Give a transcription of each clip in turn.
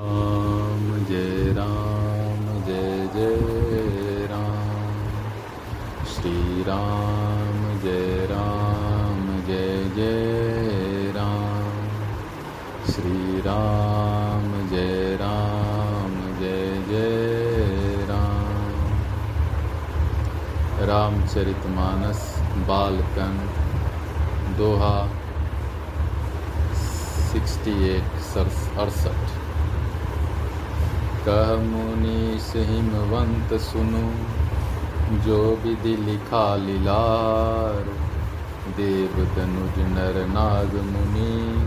राम जय राम, जय जय राम। श्री राम जय राम, जय जय राम। श्री राम जय राम, जय जय राम। रामचरितमानस बालकन, दोहा 68 अड़सठ। कह मुनीस हिमवंत सुनु, जो विधि लिखा लीलार। देव तनुज नर नाग मुनि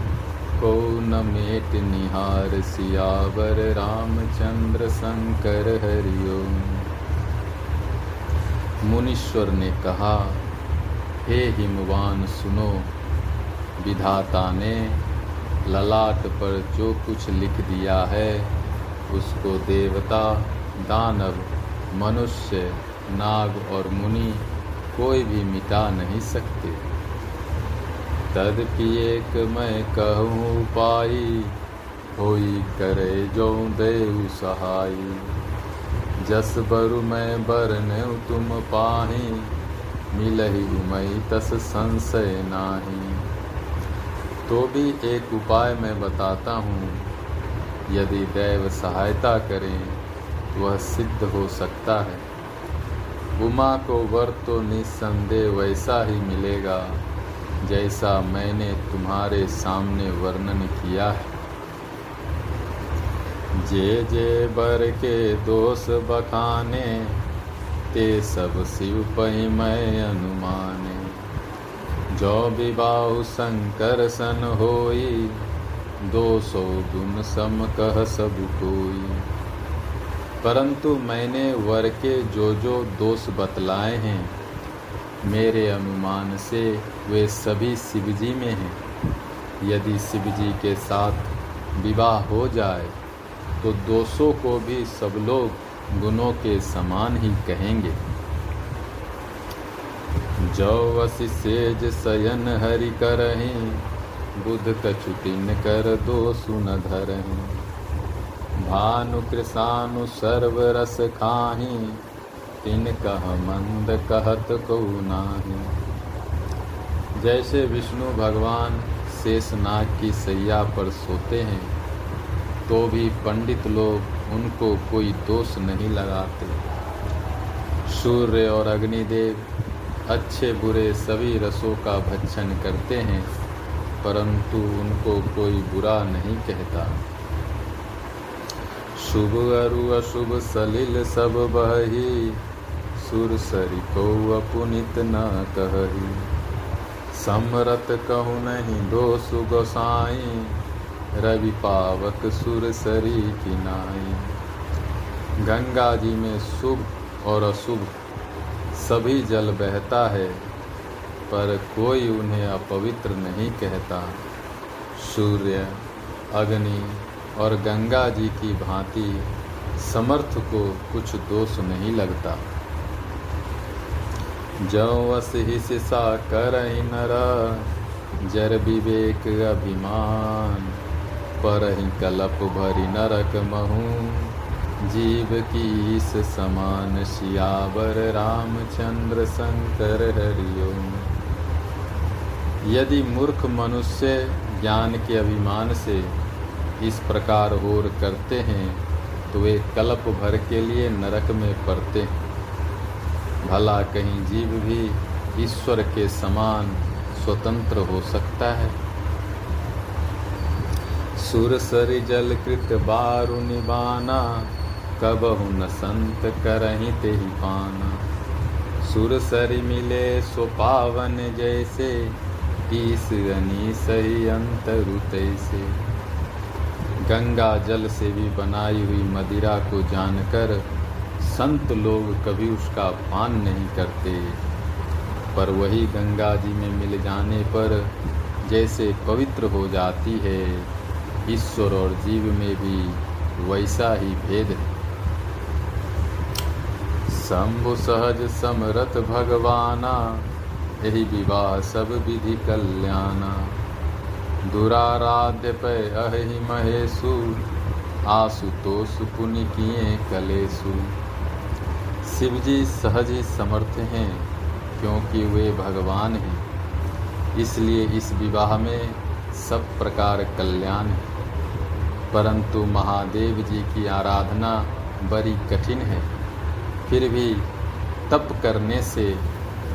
को न मेट निहार सियावर रामचंद्र शंकर हरिओम। मुनीश्वर ने कहा, हे हिमवान सुनो, विधाता ने ललाट पर जो कुछ लिख दिया है उसको देवता, दानव, मनुष्य, नाग और मुनि कोई भी मिटा नहीं सकते। तदपि एक मैं कहूँ पाई, होई करे जो देव सहाई। जस बरु मैं बरने तुम पाही, मिलही मई तस संशय नाही। तो भी एक उपाय मैं बताता हूँ। यदि दैव सहायता करें, वह सिद्ध हो सकता है। उमा को वर तो निस्संदेह वैसा ही मिलेगा, जैसा मैंने तुम्हारे सामने वर्णन किया है। जे जे बर के दोष बखाने, ते सब शिव पही मैं अनुमाने। जो विवाह शंकर सन होई दो सौ गुण सम कह सब कोई। परंतु मैंने वर के जो जो दोष बतलाए हैं, मेरे अनुमान से वे सभी शिवजी में हैं। यदि शिवजी के साथ विवाह हो जाए तो दोषों को भी सब लोग गुणों के समान ही कहेंगे। जो वसी सेज सयन हरि करहीं। बुध कछुतिन कर दो सुन धरही भानु कृषानु सर्व रस खाही तिन कह मंद कहत को नाही। जैसे विष्णु भगवान शेषनाग की सैया पर सोते हैं तो भी पंडित लोग उनको कोई दोष नहीं लगाते। सूर्य और अग्निदेव अच्छे बुरे सभी रसों का भक्षण करते हैं। परंतु उनको कोई बुरा नहीं कहता। शुभ अरु अशुभ सलिल सब बही, सुर सरी को अपुनित न कही। समरत कहु नहीं दो सुगोसाई रवि पावक सुर सरी की नाई। गंगा जी में शुभ और अशुभ सभी जल बहता है। पर कोई उन्हें अपवित्र नहीं कहता। सूर्य, अग्नि और गंगा जी की भांति समर्थ को कुछ दोष नहीं लगता। जो ही सिसा कर नर, जर विवेक अभिमान, पर ही कलप भरी नरक महू। जीव की इस समान शियावर रामचंद्र शंकर हरिओम। यदि मूर्ख मनुष्य ज्ञान के अभिमान से इस प्रकार होर करते हैं तो वे कल्प भर के लिए नरक में पड़ते हैं। भला कहीं जीव भी ईश्वर के समान स्वतंत्र हो सकता है। सुर सर जल कृत बारु निबाना कब न संत करही ते ही पाना। सुर सरी मिले सो पावन जैसे ईस सही से गंगा जल से भी बनाई हुई मदिरा को जानकर संत लोग कभी उसका पान नहीं करते। पर वही गंगा जी में मिल जाने पर जैसे पवित्र हो जाती है, ईश्वर और जीव में भी वैसा ही भेद है। शंभु सहज समरथ भगवाना यही विवाह सब विधि कल्याणा। दुराराध्य पे अहि महेशु, आशुतोष पुनि किए कलेसु शिव जी सहज ही समर्थ हैं, क्योंकि वे भगवान हैं। इसलिए इस विवाह में सब प्रकार कल्याण है। परंतु महादेव जी की आराधना बड़ी कठिन है। फिर भी तप करने से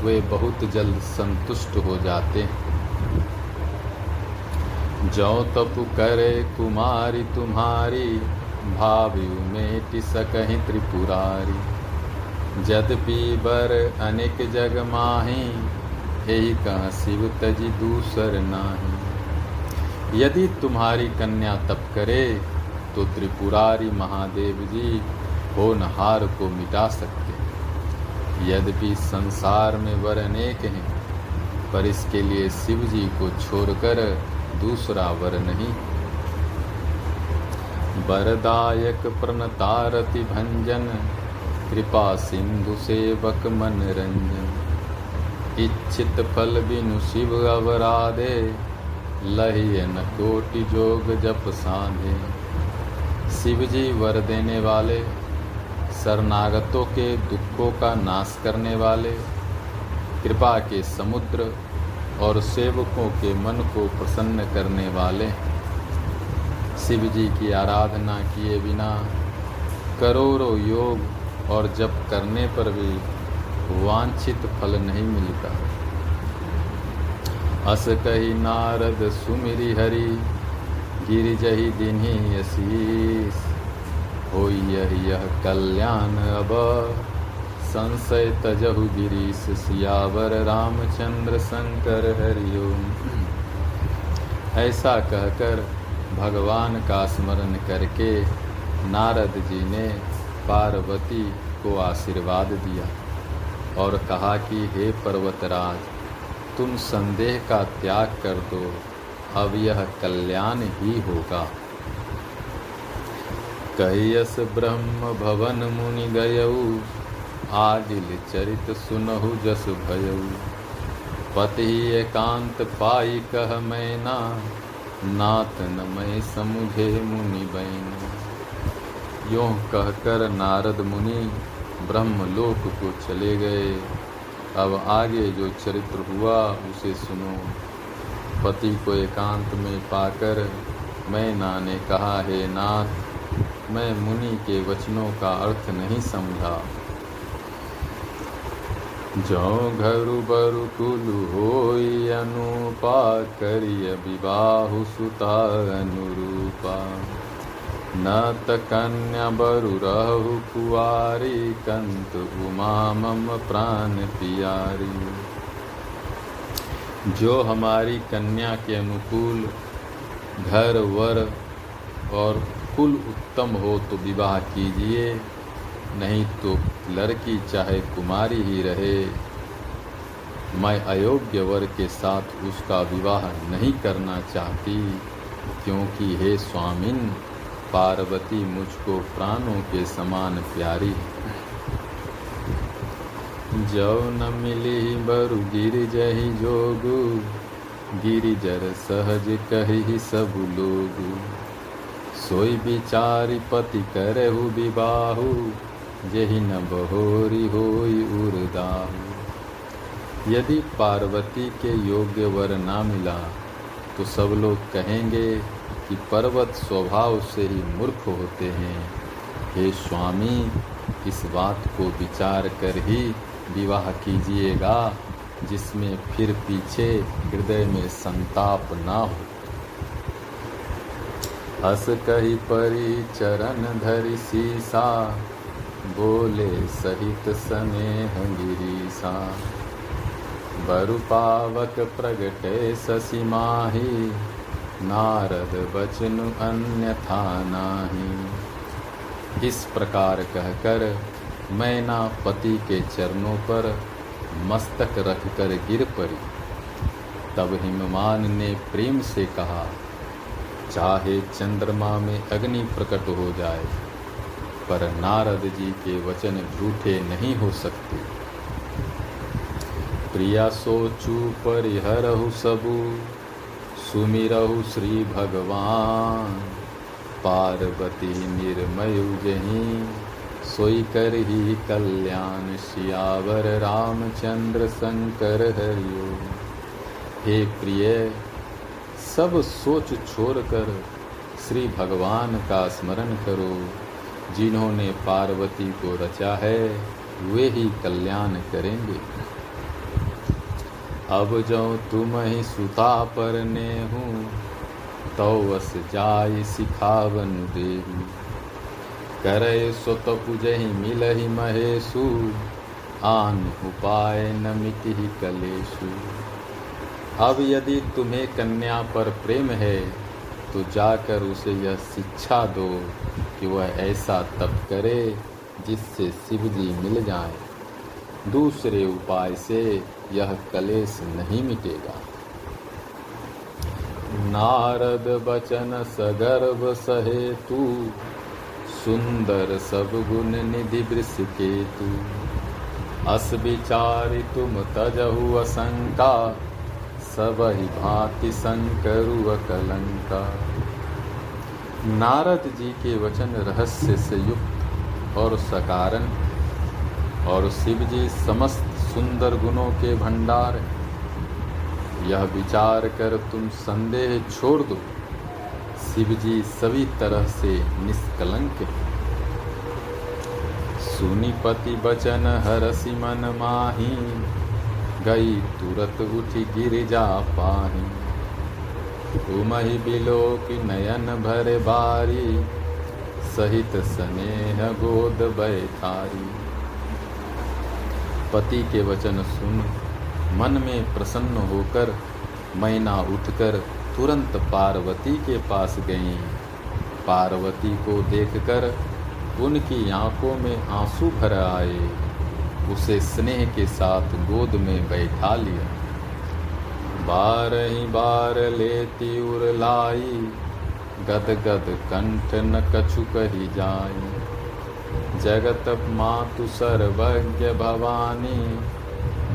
वे बहुत जल्द संतुष्ट हो जाते। हैं जो तप करे कुमारी तुम्हारी भाव्यु में टिसकहीं त्रिपुरारी। जदपि बर अनेक जग माही यही कह शिव तजी दूसर नाही। यदि तुम्हारी कन्या तप करे तो त्रिपुरारी महादेव जी होनहार को मिटा सकते। यद्यपि संसार में वर अनेक हैं, पर इसके लिए शिव जी को छोड़कर दूसरा वर नहीं। वरदायक प्रणतारति भंजन, कृपा सिंधु सेवक मन रंजन इच्छित फल बिनु शिव अवराधे लहियन कोटि जोग जप साधे। शिव जी वर देने वाले शरणागतों के दुखों का नाश करने वाले, कृपा के समुद्र और सेवकों के मन को प्रसन्न करने वाले शिव जी की आराधना किए बिना करोड़ों योग और जप करने पर भी वांछित फल नहीं मिलता। अस कही नारद सुमिरी हरि गिर जही दिन्ही यशीस हो यह कल्याण अब। संशय तजहु गिरीश सियावर रामचंद्र शंकर हरिओम। ऐसा कहकर भगवान का स्मरण करके नारद जी ने पार्वती को आशीर्वाद दिया और कहा कि, हे पर्वतराज, तुम संदेह का त्याग कर दो। अब यह कल्याण ही होगा। कहियस ब्रह्म भवन मुनि गयऊ आदिल चरित सुनहु जस भयऊ पति एकांत पाई कह मैना। नाथ न मैं समुझे मुनि बैन। यों कहकर नारद मुनि ब्रह्मलोक को चले गए। अब आगे जो चरित्र हुआ, उसे सुनो। पति को एकांत में पाकर मैना ने कहा, हे नाथ मैं मुनि के वचनों का अर्थ नहीं समझा। जो घरु बरु कुलु होई अनुपा करिय विवाहु सुता अनुरूपा। न त कन्या बरु रहु कुआरी, कंत उमा मम प्राण पियारी। जो हमारी कन्या के अनुकूल घर, वर और कुल उत्तम हो तो विवाह कीजिए, नहीं तो लड़की चाहे कुमारी ही रहे। मैं अयोग्य वर के साथ उसका विवाह नहीं करना चाहती, क्योंकि हे स्वामिन, पार्वती मुझको प्राणों के समान प्यारी जो न मिली बरु गिर जही जोगु, गिरिजर सहज कही सब लोग। सोई बिचारी पति करहु विबाहु जही न बहोरी होई उर्दाहु। यदि पार्वती के योग्य वर ना मिला तो सब लोग कहेंगे कि पर्वत स्वभाव से ही मूर्ख होते हैं। हे स्वामी, इस बात को विचार कर ही विवाह कीजिएगा, जिसमें फिर पीछे हृदय में संताप ना हो। हस कही परी चरण धरि सीसा, बोले सहित स्नेह गिरीसा। बरु पावक प्रगटे शशि माही, नारद बचनु अन्यथा नाही। इस प्रकार कहकर मैना पति के चरणों पर मस्तक रखकर गिर पड़ी। तब हिममान ने प्रेम से कहा चाहे चंद्रमा में अग्नि प्रकट हो जाए, पर नारद जी के वचन झूठे नहीं हो सकते। प्रिया सोचू, परिहरहु सबु, सुमिरहु श्री भगवान। पार्वती निर्मय जही, सोई कर ही कल्याण शियावर रामचंद्र शंकर हरियो हे प्रिय सब सोच छोड़कर श्री भगवान का स्मरण करो। जिन्होंने पार्वती को रचा है, वे ही कल्याण करेंगे। अब जो तुम ही सुता पर ने हूँ तो वस जाय सिखावन देवी करे सो तो पुजहि मिलहि महेशु, आन उपाय न मिटि कलेशु। अब यदि तुम्हें कन्या पर प्रेम है तो जाकर उसे यह शिक्षा दो कि वह ऐसा तप करे जिससे शिव जी मिल जाए। दूसरे उपाय से यह कलेश नहीं मिटेगा। नारद बचन सगर्भ सहे तू सुंदर सब गुण निधि वृष के तू अस विचारि तुम तजहु असंका सब ही भांति शंकरु कलंका। नारद जी के वचन रहस्य से युक्त और सकारण और शिव जी समस्त सुंदर गुणों के भंडार यह विचार कर तुम संदेह छोड़ दो। शिव जी सभी तरह से निष्कलंक सुनिपति बचन हरसि मन माही। गई, तुरत उठी गिर जा पाही। उमहि बिलो की नयन भर बारी, सहित स्नेह गोद बैठारी। पति के वचन सुन, मन में प्रसन्न होकर मैना उठकर तुरंत पार्वती के पास गई। पार्वती को देखकर उनकी आँखों में आँसू भर आए। उसे स्नेह के साथ गोद में बैठा लिया। बार ही बार लेती उर लाई गद गद कंठ न कछु कही जाए। जगत मातु सर्वज्ञ भवानी,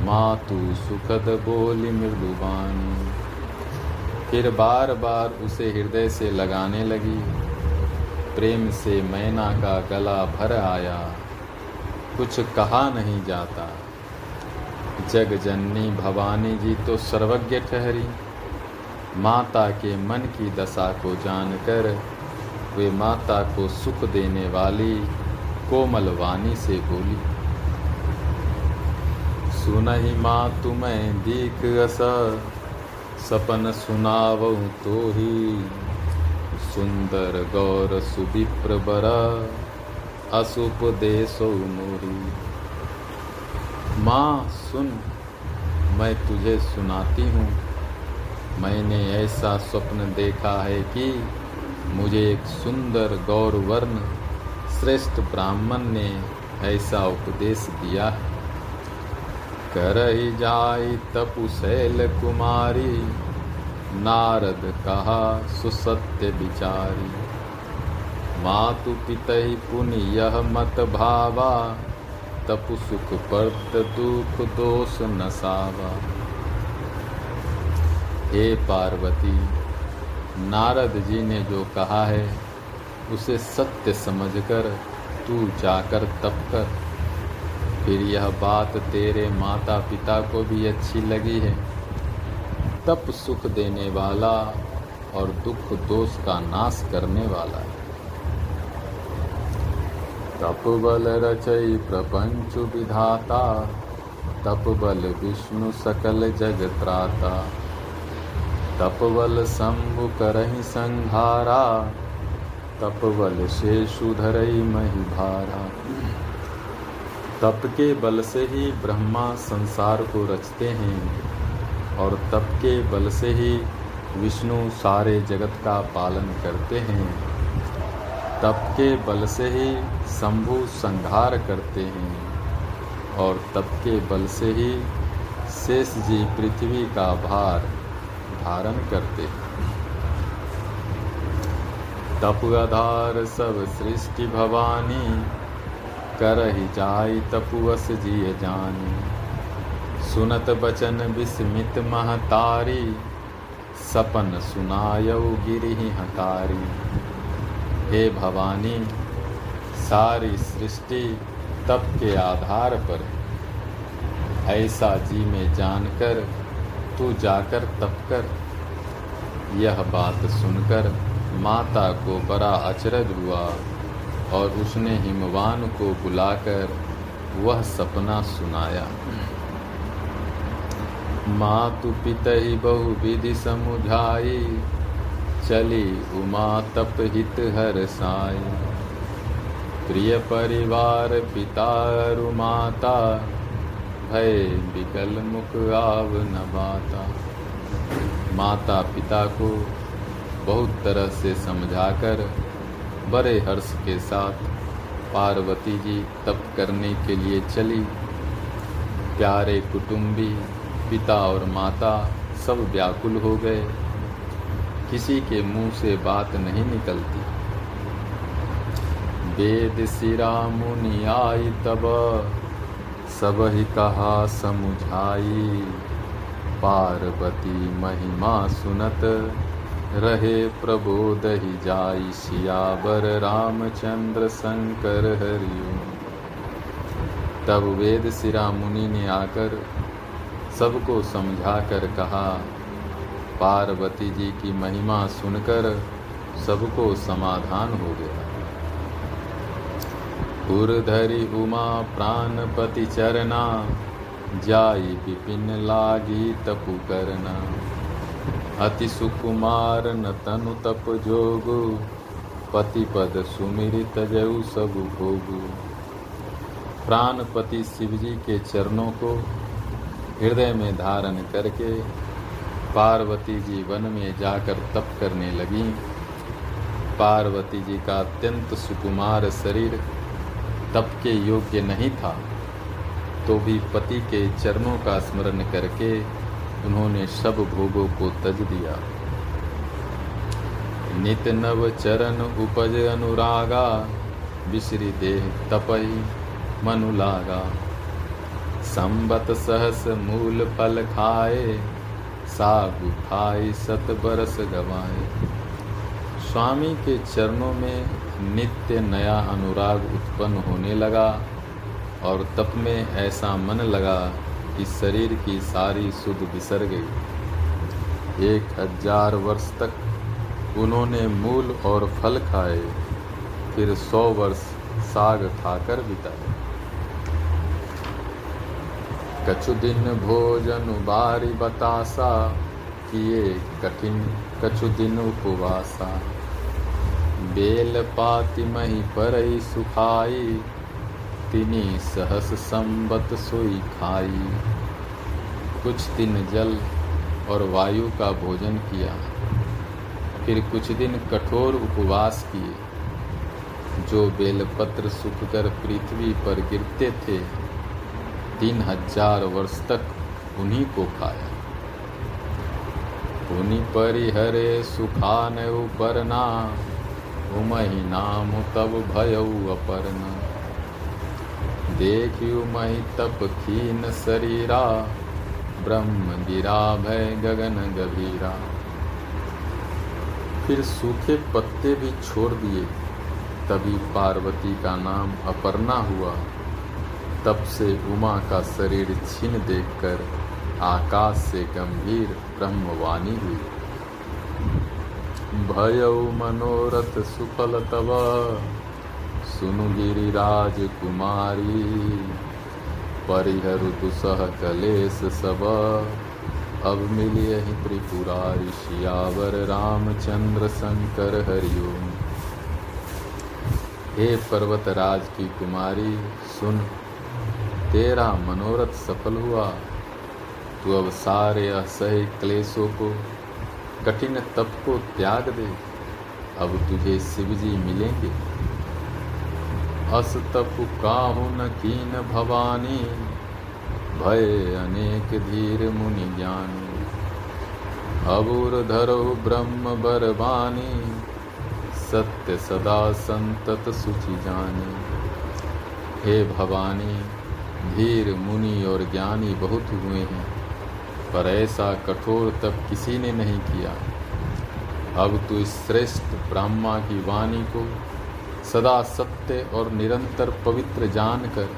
मातु सुखद बोली मृदुबानी। फिर बार बार उसे हृदय से लगाने लगी। प्रेम से मैना का गला भर आया। कुछ कहा नहीं जाता। जग जननी भवानी जी तो सर्वज्ञ ठहरी। माता के मन की दशा को जानकर, वे माता को सुख देने वाली कोमल वाणी से बोली, सुनहि माँ तुम्हें दीख अस, सपन सुनाव तो ही सुंदर गौर सुविप्र बरा असुपदेशो मोरी माँ, सुन, मैं तुझे सुनाती हूँ। मैंने ऐसा स्वप्न देखा है कि मुझे एक सुंदर गौरवर्ण, श्रेष्ठ ब्राह्मण ने ऐसा उपदेश दिया है। कर ही जाय तपुशैल कुमारी, नारद कहा, सुसत्य विचारी मातु पितई पुनि यह मत भावा तपु सुख पर्द दुख दोष नसावा हे पार्वती, नारद जी ने जो कहा है, उसे सत्य समझकर तू जाकर तप कर। फिर यह बात तेरे माता पिता को भी अच्छी लगी है। तप सुख देने वाला और दुख दोष का नाश करने वाला। है तप बल रचय प्रपंच विधाता, तपबल विष्णु सकल जग त्राता तप शंभु करही संहारा तप बल शेषु धरई मही भारा। तप के बल से ही ब्रह्मा संसार को रचते हैं, और तप के बल से ही विष्णु सारे जगत का पालन करते हैं। तप के बल से ही शंभु संहार करते हैं और तप के बल से ही शेष जी पृथ्वी का भार धारण करते हैं। तप आधार सब सृष्टि भवानी, कर ही जाय तपुवस जिय जानी। सुनत बचन विस्मित महतारी, सपन सुनायऊ गिरी हकारी हे भवानी, सारी सृष्टि तप के आधार पर। ऐसा जी में जानकर, तू जाकर तप कर। यह बात सुनकर माता को बड़ा अचरज हुआ और उसने हिमवान को बुलाकर वह सपना सुनाया। मातु बहु विधि समुझाई। चली उमा तप हित हर साई। प्रिय परिवार पिता माता, भय विकल मुख आव न बाता। माता पिता को बहुत तरह से समझाकर, बड़े हर्ष के साथ पार्वती जी तप करने के लिए चली। प्यारे कुटुंबी, पिता और माता सब व्याकुल हो गए। किसी के मुँह से बात नहीं निकलती। वेद सिरा मुनि आई तब, सब ही कहा समुझाई। पार्वती महिमा सुनत, रहे प्रबोध ही जाई। सियावर रामचंद्र शंकर हरिओ तब वेद सिरा मुनि ने आकर सबको समझा कर कहा पार्वती जी की महिमा सुनकर सबको समाधान हो गया। पुरधरी उमा प्राणपति चरना, जाई विपिन लागी तपु करना। अति सुकुमार न तनु तप जोगु, पति पद सुमिरित जयु सब भोगु। प्राणपति शिवजी के चरणों को हृदय में धारण करके पार्वती जी वन में जाकर तप करने लगी। पार्वती जी का अत्यंत सुकुमार शरीर तप के योग्य नहीं था। तो भी पति के चरणों का स्मरण करके उन्होंने सब भोगों को तज दिया। नित नव चरण उपज अनुरागा विश्री देह तपई मनु लागा। संबत सहस मूल फल खाए सागु खाई सत बरस गवाए। स्वामी के चरणों में नित्य नया अनुराग उत्पन्न होने लगा और तप में ऐसा मन लगा कि शरीर की सारी सुध बिसर गई। एक हज़ार वर्ष तक उन्होंने मूल और फल खाए, फिर सौ वर्ष साग खाकर बिताए। कछु दिन भोजन बारी बतासा, किए कठिन कछु दिन उपवासा। बेल पाति मही पर सुखाई, तिनी सहस संबत सोई खाई। कुछ दिन जल और वायु का भोजन किया, फिर कुछ दिन कठोर उपवास किए। जो बेलपत्र सूखकर पृथ्वी पर गिरते थे तीन हज़ार वर्ष तक उन्हीं को खाया। उन्हीं परिहरे सुखान उपरना, उमही नाम तब भयऊ अपरना देखियो मही तप खीन शरीरा, ब्रह्म गिरा भय गगन गभीरा। फिर सूखे पत्ते भी छोड़ दिए, तभी पार्वती का नाम अपर्णा हुआ। तब से उमा का शरीर छीन देखकर आकाश से गंभीर ब्रह्मवाणी हुई। भय मनोरथ सुफल तब सुनु गिरिराज कुमारी, परिहर दुसह कलेश सब अब मिलिय त्रिपुरारी शियावर रामचंद्र शंकर हरिओम। हे पर्वतराज की कुमारी, सुन। तेरा मनोरथ सफल हुआ। तू अब सारे असह्य क्लेशों को, कठिन तप को त्याग दे। अब तुझे शिव जी मिलेंगे हस्तपु काहु न कीन भवानी, भय अनेक धीर मुनि ज्ञानी। अबुर धरो ब्रह्म बरबानी, सत्य सदा संतत सुचि जानी। हे भवानी धीर, मुनि और ज्ञानी बहुत हुए हैं, पर ऐसा कठोर तब किसी ने नहीं किया। अब तू इस श्रेष्ठ ब्रह्मा की वाणी को सदा सत्य और निरंतर पवित्र जानकर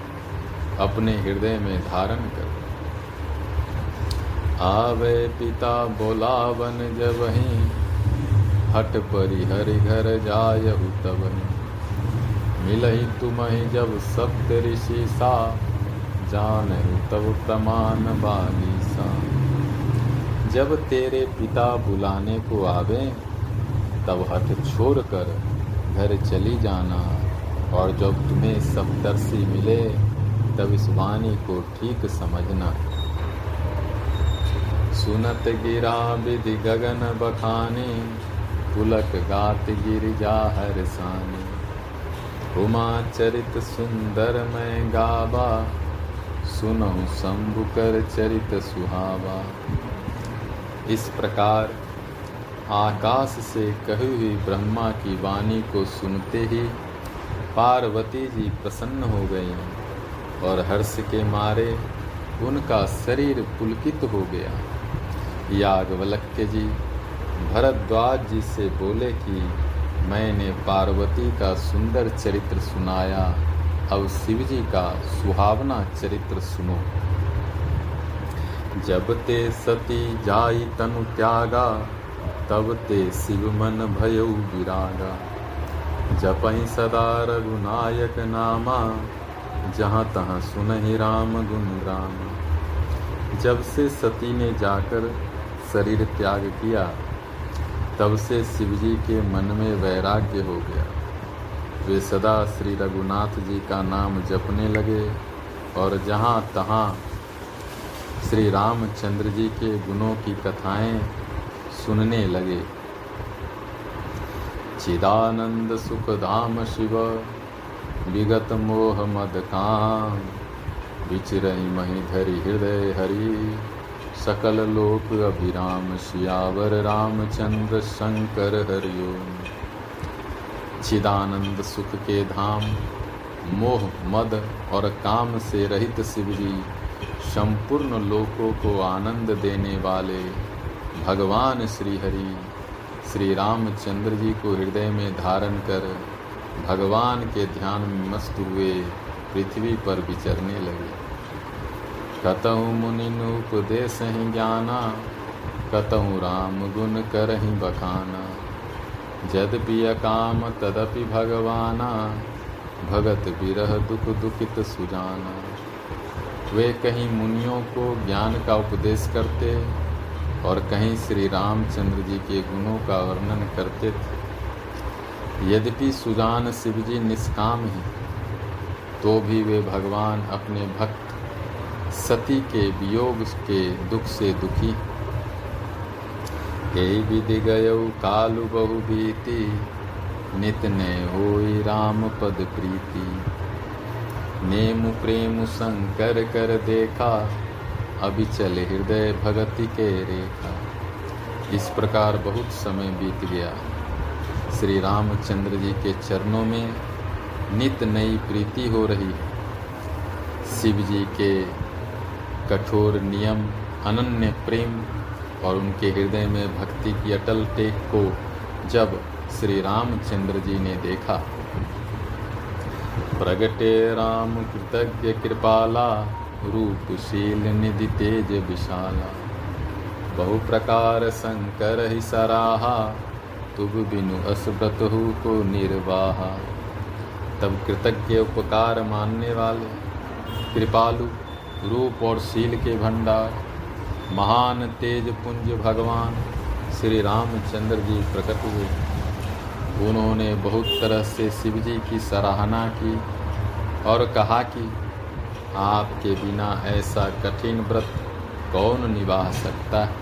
अपने हृदय में धारण कर। आवे पिता बोलावन जब ही, हट परि हरि घर जायहु तब मिलही तुम्हें जब सप्त ऋषि सा जान तब प्रमाण बाली सा। जब तेरे पिता बुलाने को आवे, तब हट छोड़ कर घर चली जाना। और जब तुम्हें सप्तर्षि मिले, तब इस वाणी को ठीक समझना। सुनत गिरा विधि गगन बखाने, पुलक गात गिरिजा हर सानी। उमा चरित सुंदर मैं गावा सुनो शंभु कर चरित सुहावा। इस प्रकार आकाश से कही हुई ब्रह्मा की वाणी को सुनते ही पार्वती जी प्रसन्न हो गई और हर्ष के मारे उनका शरीर पुलकित हो गया। याज्ञवल्क्य जी भरद्वाज जी से बोले कि, मैंने पार्वती का सुंदर चरित्र सुनाया। अब शिव जी का सुहावना चरित्र सुनो। जब ते सती जाई तनु त्यागा, तब ते शिव मन भयो विरागा। जपई सदा रघुनायक नामा, जहाँ तहाँ सुनहि राम गुण राम। जब से सती ने जाकर शरीर त्याग किया, तब से शिवजी के मन में वैराग्य हो गया। वे सदा श्री रघुनाथ जी का नाम जपने लगे और जहाँ तहाँ श्री रामचंद्र जी के गुणों की कथाएँ सुनने लगे। चिदानंद सुख धाम शिव, विगत मोह मद काम, विचरई मही धरि हृदय हरि, सकल लोक अभिराम श्यावर रामचंद्र शंकर हरिओम। चिदानंद सुख के धाम मोह, मद और काम से रहित शिवजी, संपूर्ण लोकों को आनंद देने वाले भगवान श्री हरि श्री रामचंद्र जी को हृदय में धारण कर भगवान के ध्यान में मस्त हुए पृथ्वी पर विचरने लगे। कतहु ही ज्ञाना कतहु राम गुण करही बखाना। अकाम तदपि भगवाना। भगत विरह दुख दुखित सुजाना। वे कहीं मुनियों को ज्ञान का उपदेश करते और कहीं श्री रामचंद्र जी के गुणों का वर्णन करते थे। यद्यपि सुजान शिव जी निष्काम हैं तो भी वे भगवान अपने भक्त, सती के वियोग के दुख से दुखी यही विधि गय कालु बहु बीती नित ने हो राम पद प्रीति। नेम प्रेम शंकर कर देखा अभी चले हृदय भगति के रेखा। इस प्रकार बहुत समय बीत गया। श्री रामचंद्र जी के चरणों में नित नई प्रीति हो रही है। शिव जी के कठोर नियम, अनन्य प्रेम और उनके हृदय में भक्ति की अटल टेक को जब श्री रामचंद्र जी ने देखा। प्रगटे राम कृतज्ञ कृपाला, रूपशील निधि तेज विशाला। बहु प्रकार शंकर ही सराहा तुभ बिनु असव्रत को निर्वाहा। तब कृतज्ञ उपकार मानने वाले, कृपालु, रूप और शील के भंडार महान तेज पुंज भगवान श्री रामचंद्र जी प्रकट हुए। उन्होंने बहुत तरह से शिव जी की सराहना की और कहा कि आपके बिना ऐसा कठिन व्रत कौन निभा सकता है?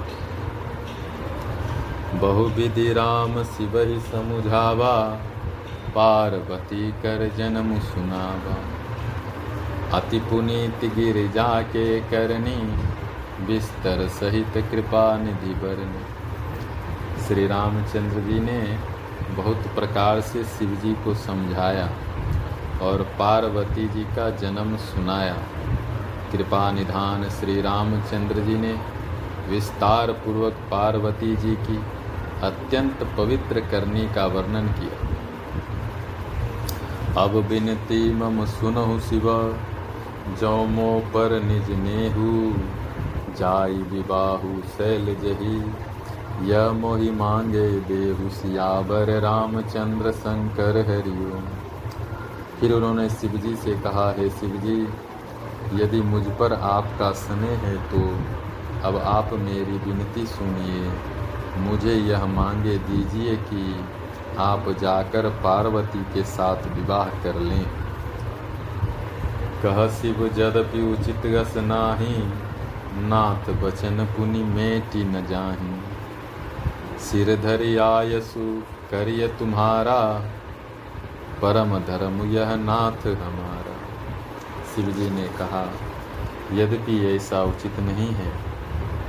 बहुविधि राम शिव ही समुझावा, पार्वती कर जन्म सुनावा। अति पुनीत गिरिजा के करनी बिस्तर सहित कृपा निधि बरनी श्री रामचंद्र जी ने बहुत प्रकार से शिव जी को समझाया और पार्वती जी का जन्म सुनाया। कृपा निधान श्री रामचंद्र जी ने विस्तार पूर्वक पार्वती जी की अत्यंत पवित्र करने का वर्णन किया। अब बिनती मम सुनहु शिव, जो मो पर निज नेहू। जाई विबाहु शैल जही। य मोहि मांगे देहु सियावर रामचंद्र शंकर हरिओम। फिर उन्होंने शिव जी से कहा, है शिव जी यदि मुझ पर आपका स्नेह है तो अब आप मेरी विनती सुनिए। मुझे यह मांगे दीजिए कि आप जाकर पार्वती के साथ विवाह कर लें। कह शिव, जदपि उचित गस नाही नाथ बचन पुनि मेटी न जाही। सिर धरि आयसु करिय तुम्हारा, परम धर्म यह नाथ हमारा। शिव जी ने कहा, यद्यपि ऐसा उचित नहीं है,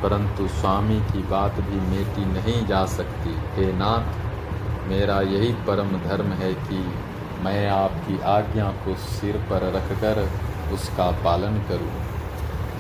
परंतु स्वामी की बात भी मेटी नहीं जा सकती। हे नाथ, मेरा यही परम धर्म है कि मैं आपकी आज्ञा को सिर पर रखकर उसका पालन करूँ।